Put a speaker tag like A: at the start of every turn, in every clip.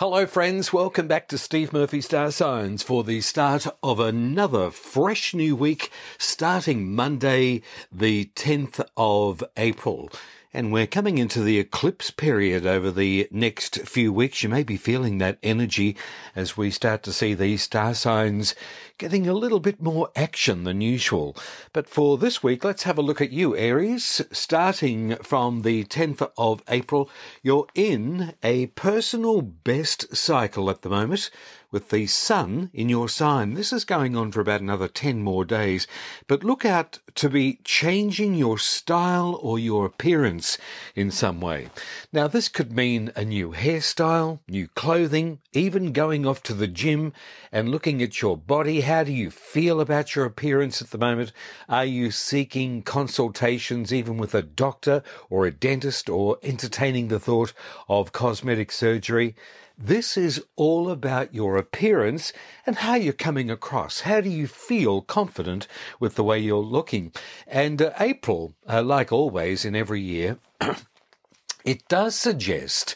A: Hello, friends. Welcome back to Steve Murphy Star Signs for the start of another fresh new week, starting Monday, the 10th of April. And we're coming into the eclipse period over the next few weeks. You may be feeling that energy as we start to see these star signs getting a little bit more action than usual. But for this week, let's have a look at you, Aries. Starting from the 10th of April, you're in a personal best cycle at the moment with the sun in your sign. This is going on for about another 10 more days, but look out to be changing your style or your appearance in some way. Now, this could mean a new hairstyle, new clothing, even going off to the gym and looking at your body. How do you feel about your appearance at the moment? Are you seeking consultations even with a doctor or a dentist or entertaining the thought of cosmetic surgery? This is all about your appearance and how you're coming across. How do you feel confident with the way you're looking? And uh, April, uh, like always in every year, it does suggest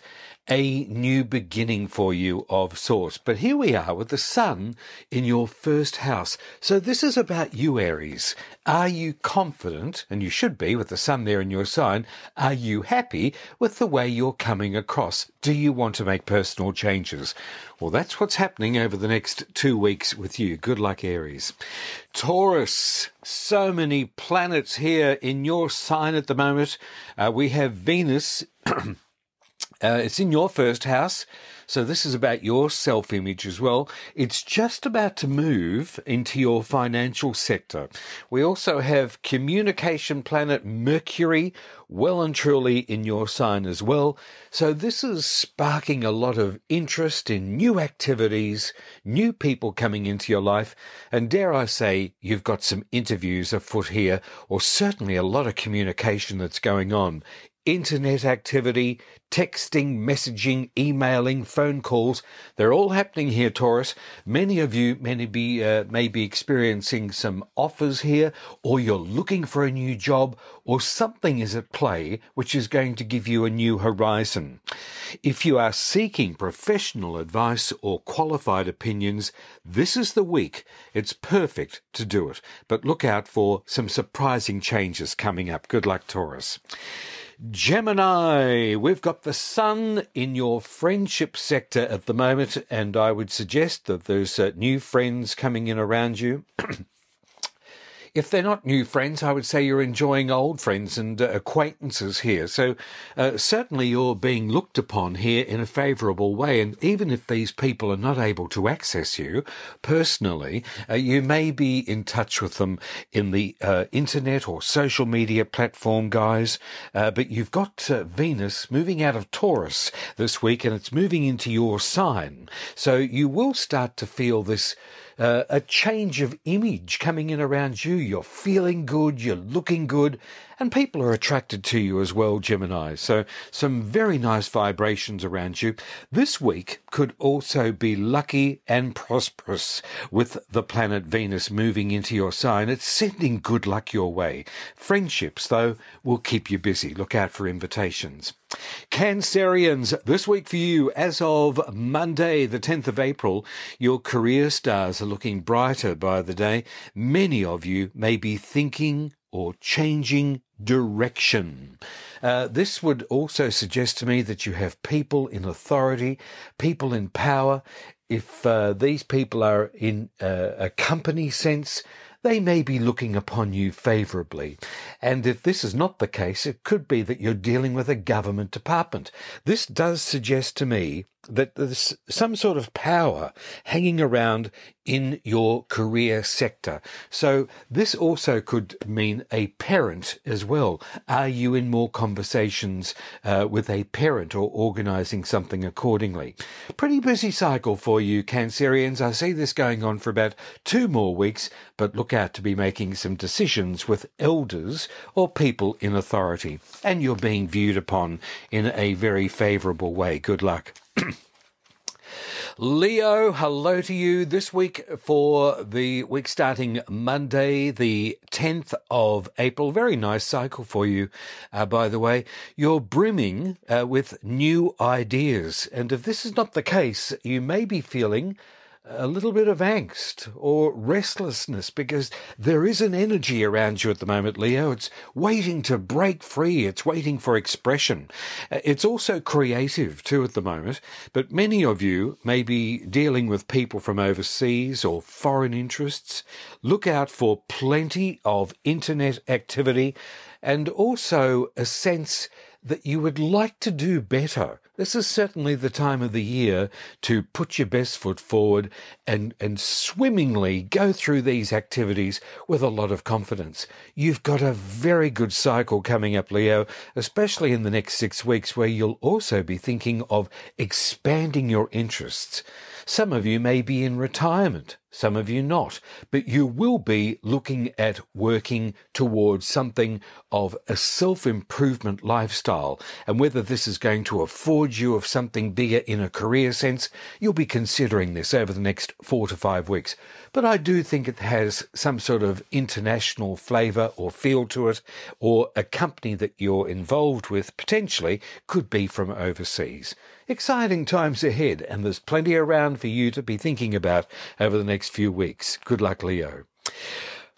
A: a new beginning for you of sorts. But here we are with the sun in your first house. So this is about you, Aries. Are you confident? And you should be with the sun there in your sign. Are you happy with the way you're coming across? Do you want to make personal changes? Well, that's what's happening over the next two weeks with you. Good luck, Aries. Taurus, so many planets here in your sign at the moment. Uh, we have Venus. Uh, it's in your first house. So this is about your self image as well. It's just about to move into your financial sector. We also have communication planet Mercury well and truly in your sign as well. So this is sparking a lot of interest in new activities, new people coming into your life. And dare I say, you've got some interviews afoot here, or certainly a lot of communication that's going on internet activity, texting, messaging, emailing, phone calls. They're all happening here, Taurus. Many of you may be, uh, may be experiencing some offers here, or you're looking for a new job, or something is at play which is going to give you a new horizon. If you are seeking professional advice or qualified opinions, this is the week. It's perfect to do it. But look out for some surprising changes coming up. Good luck, Taurus. Gemini, we've got the sun in your friendship sector at the moment, and I would suggest that there's uh, new friends coming in around you. if they're not new friends, I would say you're enjoying old friends and uh, acquaintances here. So uh, certainly you're being looked upon here in a favourable way. And even if these people are not able to access you personally, uh, you may be in touch with them in the uh, internet or social media platform, guys. Uh, but you've got uh, Venus moving out of Taurus this week, and it's moving into your sign. So you will start to feel this uh, a change of image coming in around you. You're feeling good, you're looking good, and people are attracted to you as well, Gemini. So some very nice vibrations around you. This week could also be lucky and prosperous with the planet Venus moving into your sign. It's sending good luck your way. Friendships, though, will keep you busy. Look out for invitations. Cancerians, this week for you, as of Monday, the 10th of April, your career stars are looking brighter by the day. Many of you may be thinking or changing direction. Uh, this would also suggest to me that you have people in authority, people in power. If uh, these people are in uh, a company sense, they may be looking upon you favourably. And if this is not the case, it could be that you're dealing with a government department. This does suggest to me that there's some sort of power hanging around in your career sector. So this also could mean a parent as well. Are you in more conversations uh, with a parent or organizing something accordingly? Pretty busy cycle for you, Cancerians. I see this going on for about two more weeks, but look out to be making some decisions with elders or people in authority. And you're being viewed upon in a very favorable way. Good luck. Leo, hello to you this week for the week starting Monday, the 10th of April. Very nice cycle for you, uh, by the way. You're brimming uh, with new ideas. And if this is not the case, you may be feeling a little bit of angst or restlessness because there is an energy around you at the moment, Leo. It's waiting to break free. It's waiting for expression. Uh, it's also creative too at the moment, but many of you may be dealing with people from overseas or foreign interests. Look out for plenty of internet activity and also a sense that you would like to do better. This is certainly the time of the year to put your best foot forward and, and swimmingly go through these activities with a lot of confidence. You've got a very good cycle coming up, Leo, especially in the next six weeks, where you'll also be thinking of expanding your interests. Some of you may be in retirement, some of you not, but you will be looking at working towards something of a self improvement lifestyle. And whether this is going to afford you of something bigger in a career sense, you'll be considering this over the next four to five weeks. But I do think it has some sort of international flavour or feel to it, or a company that you're involved with potentially could be from overseas. Exciting times ahead, and there's plenty around for you to be thinking about over the next few weeks. Good luck, Leo.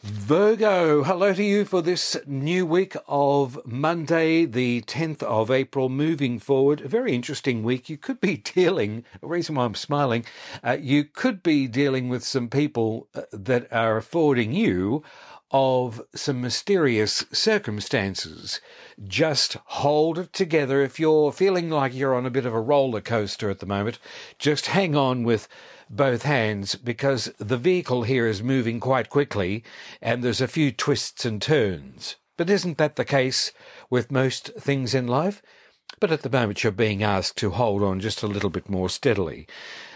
A: Virgo, hello to you for this new week of Monday, the 10th of April, moving forward. A very interesting week. You could be dealing, the reason why I'm smiling, uh, you could be dealing with some people uh, that are affording you of some mysterious circumstances. Just hold it together. If you're feeling like you're on a bit of a roller coaster at the moment, just hang on with both hands because the vehicle here is moving quite quickly and there's a few twists and turns. But isn't that the case with most things in life? But at the moment, you're being asked to hold on just a little bit more steadily.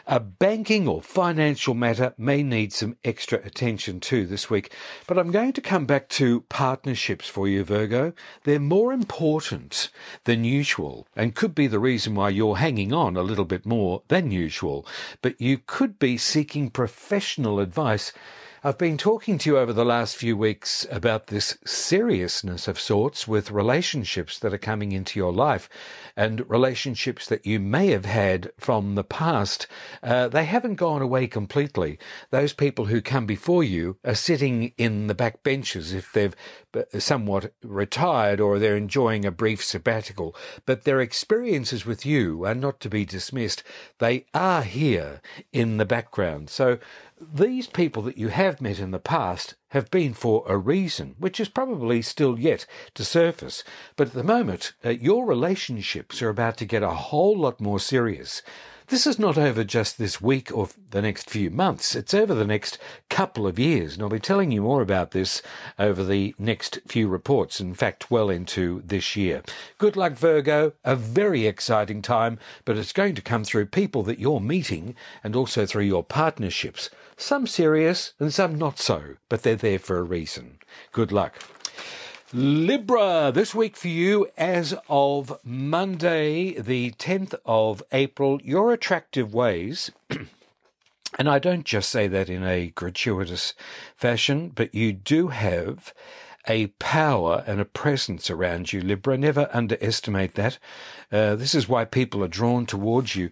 A: A banking or financial matter may need some extra attention too this week, but I'm going to come back to partnerships for you, Virgo. They're more important than usual and could be the reason why you're hanging on a little bit more than usual, but you could be seeking professional advice I've been talking to you over the last few weeks about this seriousness of sorts with relationships that are coming into your life and relationships that you may have had from the past. Uh, they haven't gone away completely. Those people who come before you are sitting in the back benches if they've somewhat retired or they're enjoying a brief sabbatical, but their experiences with you are not to be dismissed. They are here in the background. So these people that you have met in the past have been for a reason, which is probably still yet to surface. But at the moment, uh, your relationships are about to get a whole lot more serious. This is not over just this week or the next few months. It's over the next couple of years. And I'll be telling you more about this over the next few reports. In fact, well into this year. Good luck, Virgo. A very exciting time, but it's going to come through people that you're meeting and also through your partnerships. Some serious and some not so, but they're there for a reason. Good luck. Libra, this week for you as of Monday, the 10th of April, your attractive ways. and I don't just say that in a gratuitous fashion, but you do have a power and a presence around you, Libra. Never underestimate that. Uh, this is why people are drawn towards you.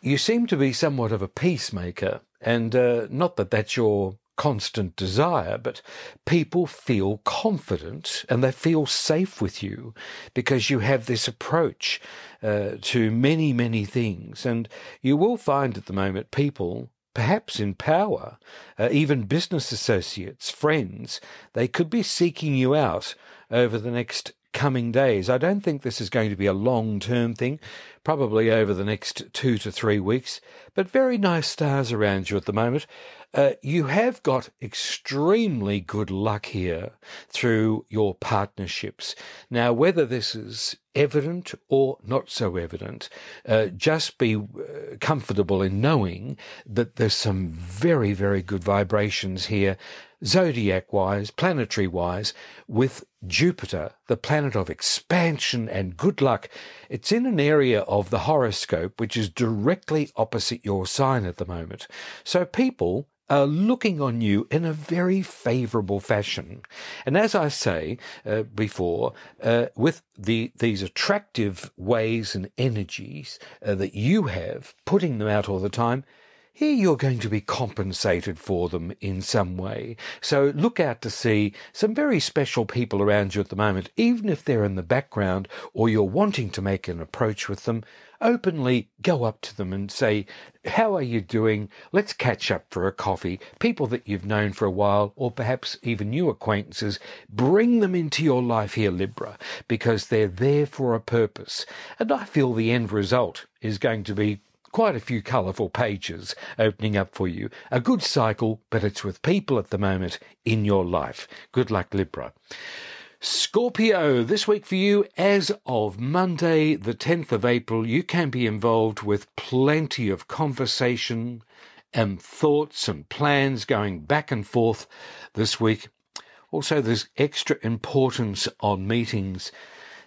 A: You seem to be somewhat of a peacemaker, and uh, not that that's your constant desire, but people feel confident and they feel safe with you because you have this approach uh, to many, many things. And you will find at the moment people perhaps in power, uh, even business associates, friends, they could be seeking you out over the next coming days. I don't think this is going to be a long term thing, probably over the next two to three weeks, but very nice stars around you at the moment. Uh, you have got extremely good luck here through your partnerships. Now, whether this is evident or not so evident, uh, just be uh, comfortable in knowing that there's some very, very good vibrations here zodiac wise, planetary wise, with Jupiter, the planet of expansion and good luck. It's in an area of the horoscope which is directly opposite your sign at the moment. So people are looking on you in a very favorable fashion. And as I say uh, before, uh, with the these attractive ways and energies uh, that you have, putting them out all the time, here you're going to be compensated for them in some way. So look out to see some very special people around you at the moment, even if they're in the background or you're wanting to make an approach with them. Openly go up to them and say, How are you doing? Let's catch up for a coffee. People that you've known for a while, or perhaps even new acquaintances, bring them into your life here, Libra, because they're there for a purpose. And I feel the end result is going to be quite a few colourful pages opening up for you. A good cycle, but it's with people at the moment in your life. Good luck, Libra. Scorpio, this week for you, as of Monday, the 10th of April, you can be involved with plenty of conversation and thoughts and plans going back and forth this week. Also, there's extra importance on meetings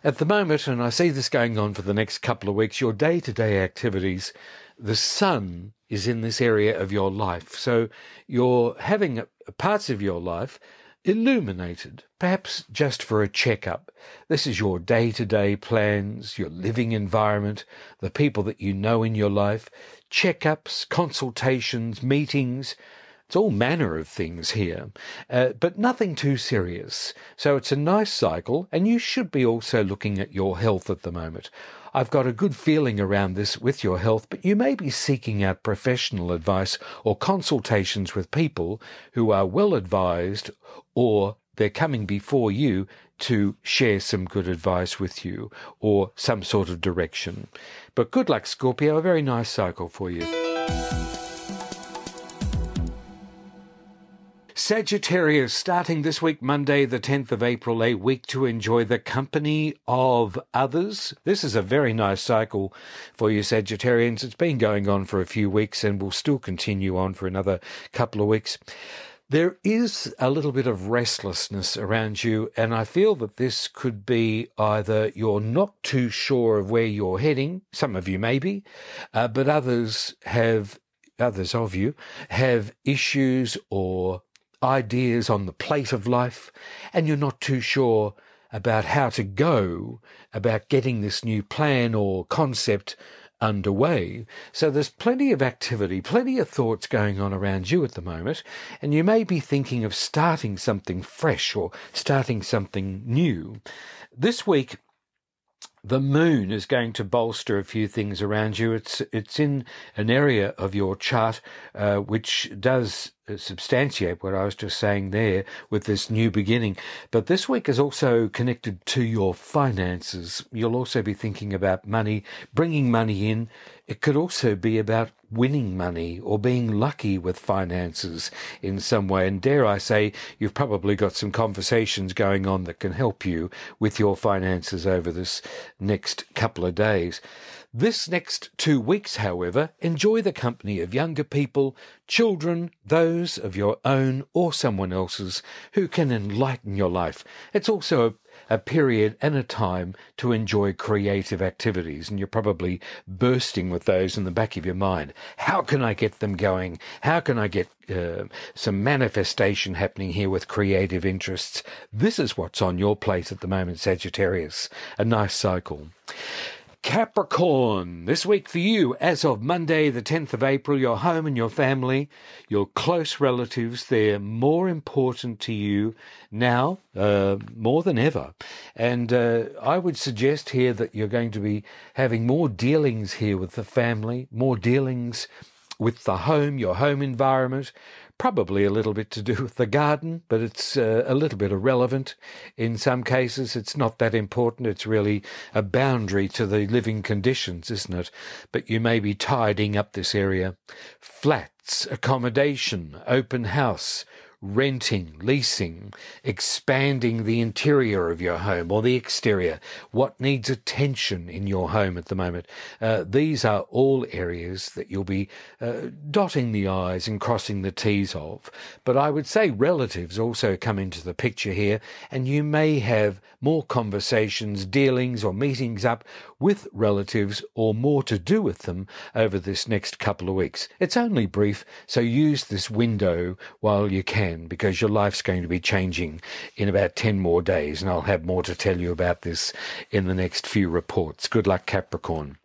A: at the moment, and I see this going on for the next couple of weeks, your day to day activities, the sun is in this area of your life. So you're having parts of your life illuminated, perhaps just for a checkup. This is your day to day plans, your living environment, the people that you know in your life, checkups, consultations, meetings, it's all manner of things here, uh, but nothing too serious. So it's a nice cycle, and you should be also looking at your health at the moment. I've got a good feeling around this with your health, but you may be seeking out professional advice or consultations with people who are well advised or they're coming before you to share some good advice with you or some sort of direction. But good luck, Scorpio. A very nice cycle for you. Sagittarius, starting this week, Monday, the 10th of April, a week to enjoy the company of others. This is a very nice cycle for you, Sagittarians. It's been going on for a few weeks and will still continue on for another couple of weeks. There is a little bit of restlessness around you, and I feel that this could be either you're not too sure of where you're heading, some of you maybe, uh, but others have others of you have issues or ideas on the plate of life, and you're not too sure about how to go about getting this new plan or concept underway. So there's plenty of activity, plenty of thoughts going on around you at the moment, and you may be thinking of starting something fresh or starting something new. This week, the moon is going to bolster a few things around you. It's it's in an area of your chart uh, which does substantiate what I was just saying there with this new beginning. But this week is also connected to your finances. You'll also be thinking about money, bringing money in. It could also be about winning money or being lucky with finances in some way. And dare I say, you've probably got some conversations going on that can help you with your finances over this next couple of days. This next two weeks, however, enjoy the company of younger people, children, those of your own or someone else's who can enlighten your life. It's also a, a period and a time to enjoy creative activities, and you're probably bursting with those in the back of your mind. How can I get them going? How can I get uh, some manifestation happening here with creative interests? This is what's on your plate at the moment, Sagittarius. A nice cycle. Capricorn, this week for you, as of Monday, the 10th of April, your home and your family, your close relatives, they're more important to you now, uh, more than ever. And uh, I would suggest here that you're going to be having more dealings here with the family, more dealings with the home, your home environment, probably a little bit to do with the garden, but it's uh, a little bit irrelevant. In some cases, it's not that important. It's really a boundary to the living conditions, isn't it? But you may be tidying up this area. Flats, accommodation, open house, renting, leasing, expanding the interior of your home or the exterior, what needs attention in your home at the moment. Uh, these are all areas that you'll be uh, dotting the I's and crossing the T's of. But I would say relatives also come into the picture here, and you may have more conversations, dealings, or meetings up with relatives or more to do with them over this next couple of weeks. It's only brief, so use this window while you can because your life's going to be changing in about 10 more days, and I'll have more to tell you about this in the next few reports. Good luck, Capricorn.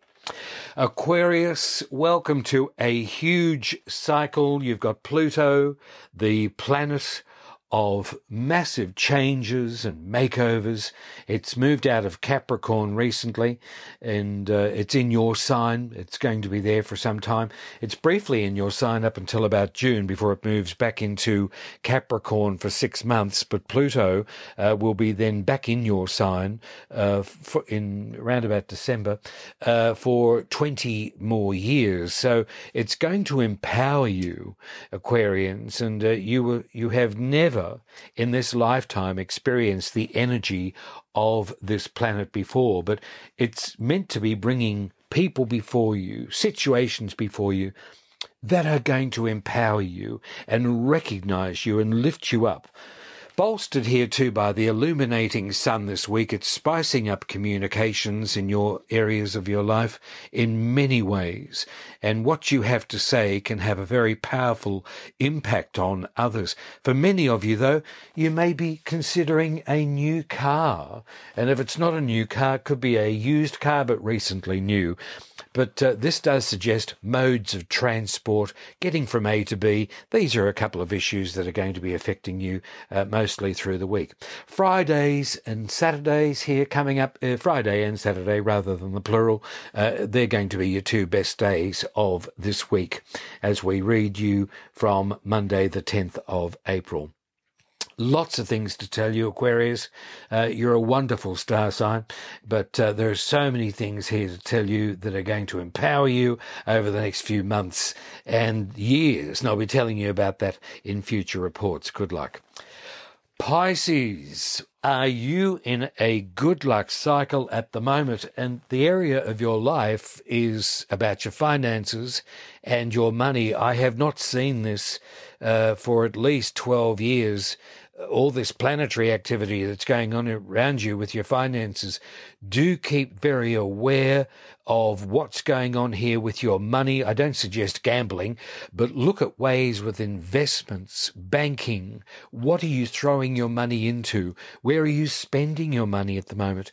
A: Aquarius, welcome to a huge cycle. You've got Pluto, the planet of massive changes and makeovers. It's moved out of Capricorn recently and uh, it's in your sign. It's going to be there for some time. It's briefly in your sign up until about June before it moves back into Capricorn for six months. But Pluto uh, will be then back in your sign uh, in around about December uh, for 20 more years. So it's going to empower you, Aquarians, and uh, you, you have never never in this lifetime experienced the energy of this planet before, but it's meant to be bringing people before you, situations before you that are going to empower you and recognize you and lift you up Bolstered here too by the illuminating sun this week, it's spicing up communications in your areas of your life in many ways. And what you have to say can have a very powerful impact on others. For many of you, though, you may be considering a new car. And if it's not a new car, it could be a used car, but recently new. But uh, this does suggest modes of transport, getting from A to B. These are a couple of issues that are going to be affecting you uh, mostly through the week. Fridays and Saturdays here coming up, uh, Friday and Saturday rather than the plural, uh, they're going to be your two best days of this week as we read you from Monday, the 10th of April. Lots of things to tell you, Aquarius. Uh, you're a wonderful star sign, but uh, there are so many things here to tell you that are going to empower you over the next few months and years. And I'll be telling you about that in future reports. Good luck. Pisces, are you in a good luck cycle at the moment? And the area of your life is about your finances and your money. I have not seen this uh, for at least 12 years all this planetary activity that's going on around you with your finances, do keep very aware of what's going on here with your money. I don't suggest gambling, but look at ways with investments, banking. What are you throwing your money into? Where are you spending your money at the moment?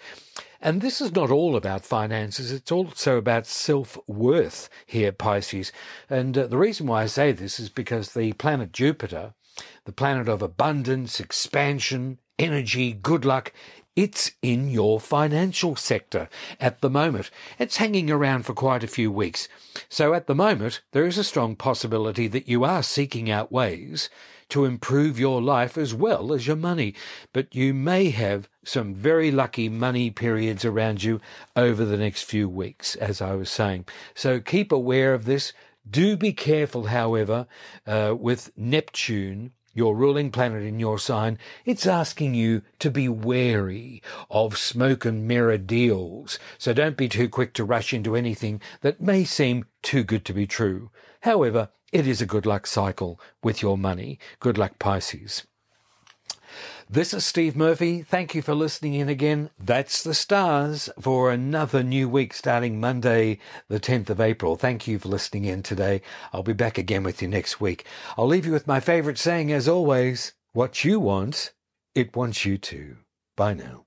A: And this is not all about finances, it's also about self worth here, Pisces. And uh, the reason why I say this is because the planet Jupiter the planet of abundance, expansion, energy, good luck. It's in your financial sector at the moment. It's hanging around for quite a few weeks. So at the moment, there is a strong possibility that you are seeking out ways to improve your life as well as your money. But you may have some very lucky money periods around you over the next few weeks, as I was saying. So keep aware of this. Do be careful, however, uh, with Neptune your ruling planet in your sign, it's asking you to be wary of smoke and mirror deals. So don't be too quick to rush into anything that may seem too good to be true. However, it is a good luck cycle with your money. Good luck, Pisces. This is Steve Murphy. Thank you for listening in again. That's the stars for another new week starting Monday, the 10th of April. Thank you for listening in today. I'll be back again with you next week. I'll leave you with my favorite saying as always what you want, it wants you to. Bye now.